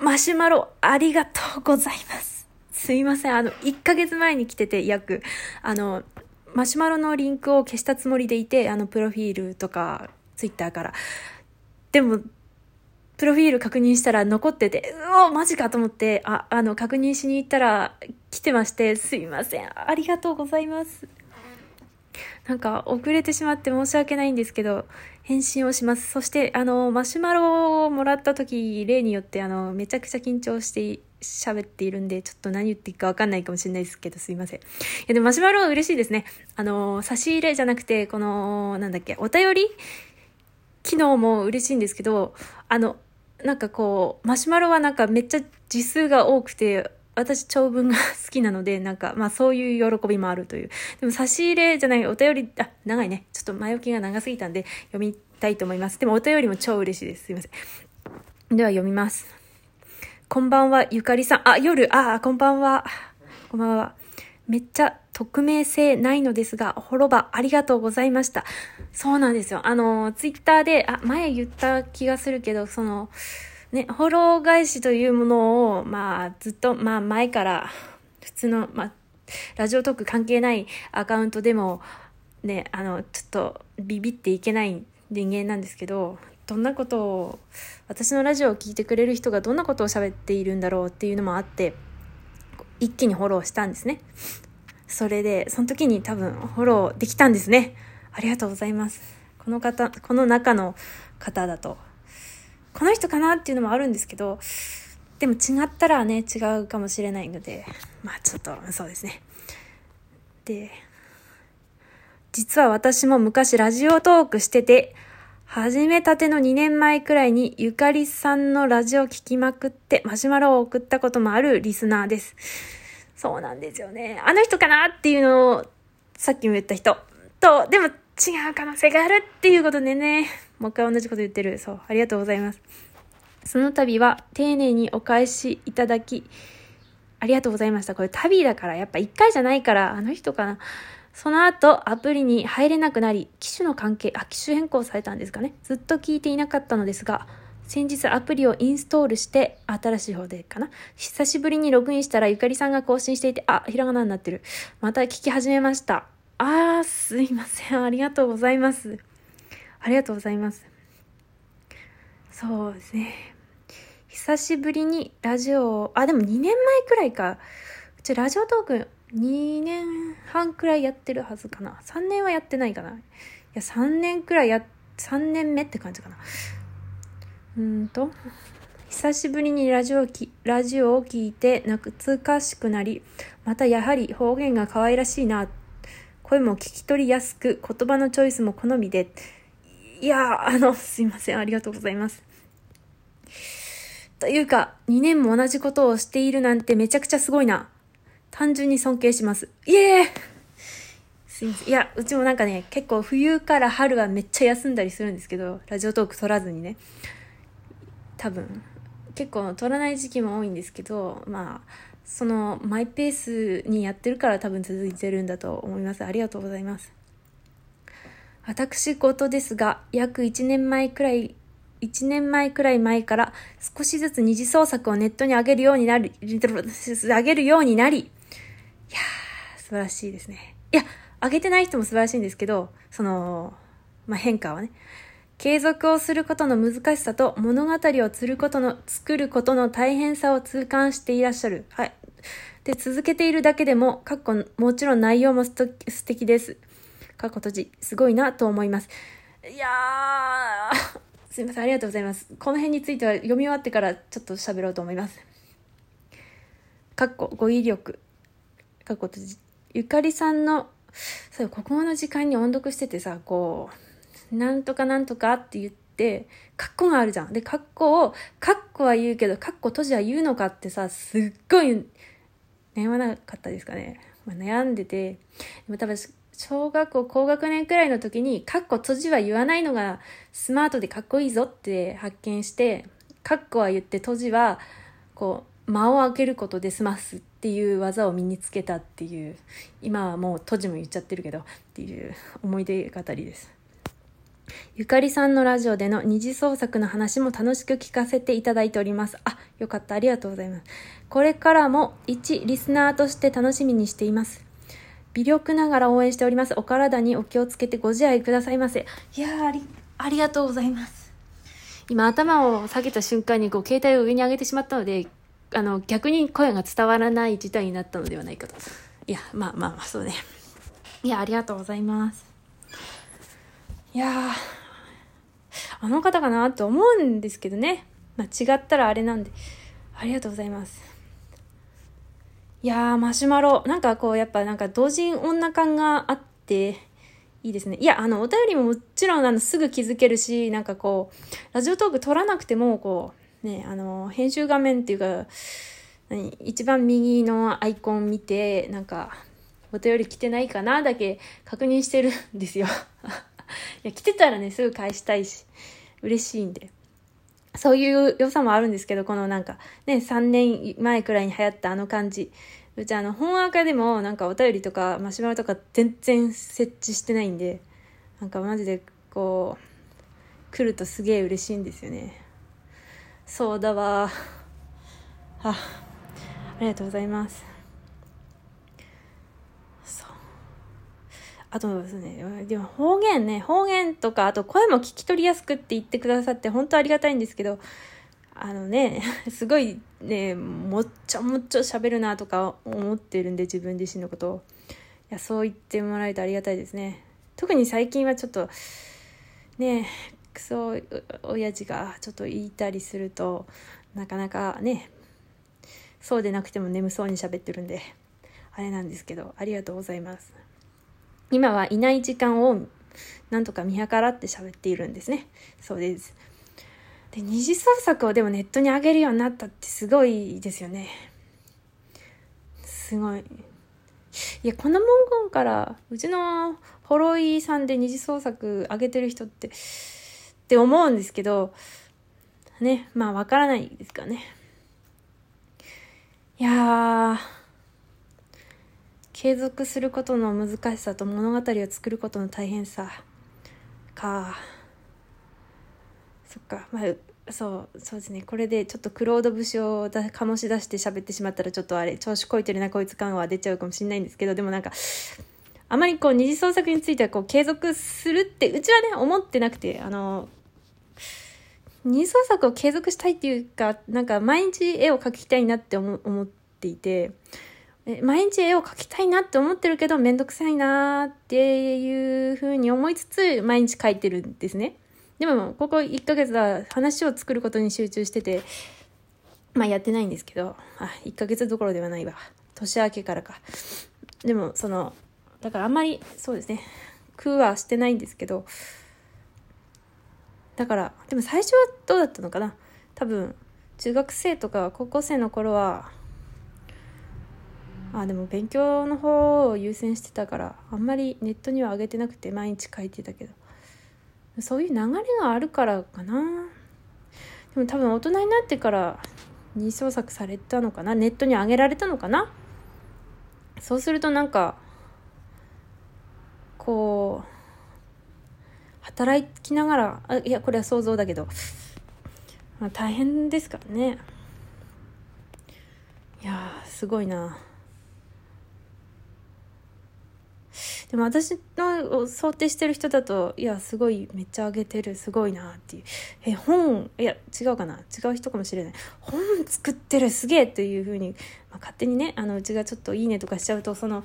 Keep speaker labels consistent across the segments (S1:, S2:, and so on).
S1: マシュマロ、ありがとうございます。すいません。あの、1ヶ月前に来てて、約、あの、マシュマロのリンクを消したつもりでいて、あの、プロフィールとか、ツイッターから。でも、プロフィール確認したら残ってて、うおマジかと思って、あ、あの、確認しに行ったら来てまして、すいません。ありがとうございます。なんか遅れてしまって申し訳ないんですけど、返信をします。そして、あの、マシュマロをもらった時、例によって、あの、めちゃくちゃ緊張して喋っているんで、ちょっと何言っていいかわかんないかもしれないですけど、すいません。いや、でもマシュマロは嬉しいですね。あの、差し入れじゃなくて、この、なんだっけ、お便り？機能も嬉しいんですけど、あの、なんかこう、マシュマロはなんかめっちゃ字数が多くて、私長文が好きなので、なんか、まあそういう喜びもあるという。でも差し入れじゃない、お便り、あ、長いね。ちょっと前置きが長すぎたんで読みたいと思います。でもお便りも超嬉しいです。すいません。では読みます。こんばんは、ゆかりさん。あ、夜、あ、こんばんは。こんばんは。めっちゃ匿名性ないのですが、ほろばありがとうございました。そうなんですよ。あの、ツイッターで、あ、前言った気がするけど、その、ね、フォロー返しというものを、まあ、ずっと、まあ、前から、普通の、まあ、ラジオトーク関係ないアカウントでも、ね、あの、ちょっと、ビビっていけない人間なんですけど、どんなことを、私のラジオを聴いてくれる人がどんなことを喋っているんだろうっていうのもあって、一気にフォローしたんですね。それで、その時に多分フォローできたんですね。ありがとうございます。この方、この中の方だとこの人かなっていうのもあるんですけど、でも違ったらね、違うかもしれないので、まあちょっと、そうですね。で、実は私も昔ラジオトークしてて、始めたての2年前くらいにゆかりさんのラジオ聞きまくってマシュマロを送ったこともあるリスナーです。そうなんですよね。あの人かなっていうのをさっきも言った人と、でも違う可能性があるっていうことでね、もう一回同じこと言ってる。そう。ありがとうございます。その度は丁寧にお返しいただき、ありがとうございました。これ旅だから、やっぱ一回じゃないから、あの人かな。その後、アプリに入れなくなり、機種の関係、あ、機種変更されたんですかね。ずっと聞いていなかったのですが、先日アプリをインストールして、新しい方でかな。久しぶりにログインしたらゆかりさんが更新していて、あ、ひらがなになってる。また聞き始めました。あー、すいません。ありがとうございます。ありがとうございます。そうですね。久しぶりにラジオを、あ、でも2年前くらいか。うちラジオトーク2年半くらいやってるはずかな。3年はやってないかな。いや、3年くらいや、3年目って感じかな。うんと、久しぶりにラジオきラジオを聞いて懐かしくなり、またやはり方言が可愛らしいな。声も聞き取りやすく、言葉のチョイスも好みで、いやあの、すいません。ありがとうございます。というか、2年も同じことをしているなんてめちゃくちゃすごいな。単純に尊敬します。イエーイすいません。いや、うちもなんかね、結構冬から春はめっちゃ休んだりするんですけど、ラジオトーク取らずにね。多分、結構取らない時期も多いんですけど、まあ、そのマイペースにやってるから多分続いてるんだと思います。ありがとうございます。私事ですが、約1年前くらい、1年前くらい前から少しずつ二次創作をネットに上げるようになり、上げるようになり、いやー、素晴らしいですね。いや、上げてない人も素晴らしいんですけど、その、まあ、変化はね。継続をすることの難しさと物語をつることの、作ることの大変さを痛感していらっしゃる。はい。で、続けているだけでも、かっこ、もちろん内容も素敵です。かっこ閉じ、すごいなと思います。いやー、すいません、ありがとうございます。この辺については読み終わってからちょっと喋ろうと思います。かっこ語彙力。かっこ閉じ。ゆかりさんの、そう、国語の時間に音読しててさ、こう、なんとかなんとかって言って、カッコがあるじゃん。で、カッコを、カッコは言うけど、カッコ閉じは言うのかってさ、すっごい悩まなかったですかね。まあ、悩んでて、でも多分小学校高学年くらいの時に、カッコ閉じは言わないのがスマートでかっこいいぞって発見して、カッコは言って閉じは、こう、間を開けることで済ますっていう技を身につけたっていう、今はもう閉じも言っちゃってるけど、っていう思い出語りです。ゆかりさんのラジオでの二次創作の話も楽しく聞かせていただいております。あ、よかった。ありがとうございます。これからも一リスナーとして楽しみにしています。微力ながら応援しております。お体にお気をつけてご自愛くださいませ。いやあり、ありがとうございます。今頭を下げた瞬間にこう携帯を上に上げてしまったので、あの、逆に声が伝わらない事態になったのではないかと。いや、まあまあまあ、そうね。いや、ありがとうございます。いやあの方かなと思うんですけどね。まあ、違ったらあれなんで。ありがとうございます。いやー、マシュマロ。なんかこう、やっぱなんか同人女感があって、いいですね。いや、あの、お便りももちろん、あの、すぐ気づけるし、なんかこう、ラジオトーク撮らなくても、こう、ね、あの、編集画面っていうか、何一番右のアイコン見て、なんか、お便り来てないかなだけ確認してるんですよ。いや、来てたらね、すぐ返したいし、嬉しいんで。そういう良さもあるんですけど、このなんか、ね、3年前くらいに流行ったあの感じ。うちあの、本アカでもなんかお便りとかマシュマロとか全然設置してないんで、なんかマジでこう、来るとすげえ嬉しいんですよね。そうだわ。あ、ありがとうございます。あとですね、でも方言ね、方言とか、あと声も聞き取りやすくって言ってくださって本当ありがたいんですけど、あのね、すごいね、もっちょもっちょ喋るなとか思ってるんで、自分自身のことを。いや、そう言ってもらえるとありがたいですね。特に最近はちょっと、ね、クソ親父がちょっと言いたりすると、なかなかね、そうでなくても眠そうに喋ってるんで、あれなんですけど、ありがとうございます。今はいない時間をなんとか見計らって喋っているんですね。そうです。で、二次創作をでもネットに上げるようになったってすごいですよね。すごい。いや、この文言から、うちのホロイさんで二次創作上げてる人って、って思うんですけど、ね、まあわからないですかね。いやー、継続することの難しさと物語を作ることの大変さ。か。そっか。まあそうそうですね。これでちょっとクロード節をだ醸し出して喋ってしまったらちょっとあれ調子こいてるなこいつ感は出ちゃうかもしれないんですけどでもなんかあまりこう二次創作についてはこう継続するってうちはね思ってなくてあの二次創作を継続したいっていうかなんか毎日絵を描きたいなって思っていて毎日絵を描きたいなって思ってるけど、めんどくさいなっていうふうに思いつつ、毎日描いてるんですね。でも、ここ1ヶ月は話を作ることに集中してて、まあやってないんですけど、あ、1ヶ月どころではないわ。年明けからか。でも、その、だからあんまり、そうですね、苦はしてないんですけど、だから、でも最初はどうだったのかな多分、中学生とか高校生の頃は、あでも勉強の方を優先してたからあんまりネットには上げてなくて毎日書いてたけど。そういう流れがあるからかな。でも多分大人になってから二創作されたのかな？ネットに上げられたのかな？そうするとなんかこう働きながらあいやこれは想像だけど、まあ、大変ですからね。いやすごいな。でも私の想定してる人だと、いや、すごい、めっちゃ上げてる、すごいなっていう。え、本、いや、違うかな？違う人かもしれない。本作ってる、すげえっていうふうに、まあ、勝手にね、あの、うちがちょっといいねとかしちゃうと、その、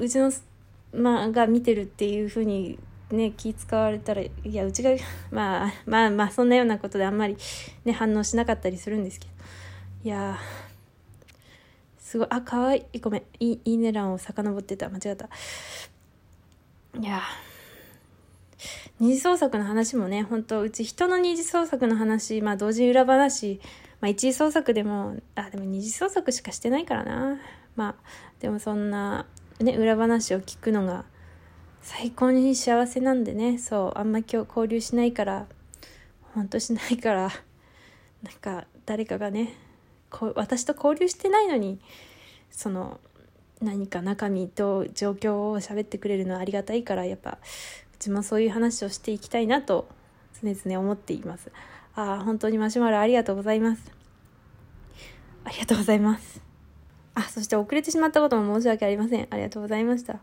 S1: うちの、まあ、が見てるっていうふうに、ね、気使われたら、いや、うちが、まあ、まあまあ、そんなようなことであんまりね、反応しなかったりするんですけど。いやすごい、あ、かわい。ごめん。いいいね欄を遡ってた。間違った。いや二次創作の話もね、本当うち人の二次創作の話、まあ同時裏話、まあ一次創作でも、あ、でも二次創作しかしてないからな。まあ、でもそんな、ね、裏話を聞くのが最高に幸せなんでね、そう、あんま今日交流しないから、ほんとしないから、なんか誰かがね、こ私と交流してないのにその何か中身と状況を喋ってくれるのはありがたいからやっぱうちもそういう話をしていきたいなと常々思っています。ああ本当にマシュマロありがとうございます。ありがとうございます。あそして遅れてしまったことも申し訳ありません。ありがとうございました。